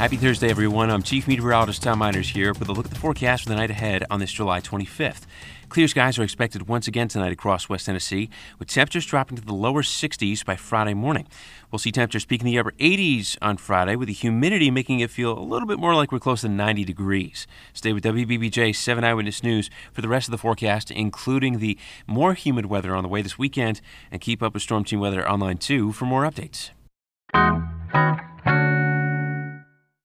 Happy Thursday, everyone. I'm Chief Meteorologist Tom Meiners here with a look at the forecast for the night ahead on this July 25th. Clear skies are expected once again tonight across West Tennessee, with temperatures dropping to the lower 60s by Friday morning. We'll see temperatures peak in the upper 80s on Friday, with the humidity making it feel a little bit more like we're close to 90 degrees. Stay with WBBJ 7 Eyewitness News for the rest of the forecast, including the more humid weather on the way this weekend, and keep up with Storm Team Weather online too for more updates.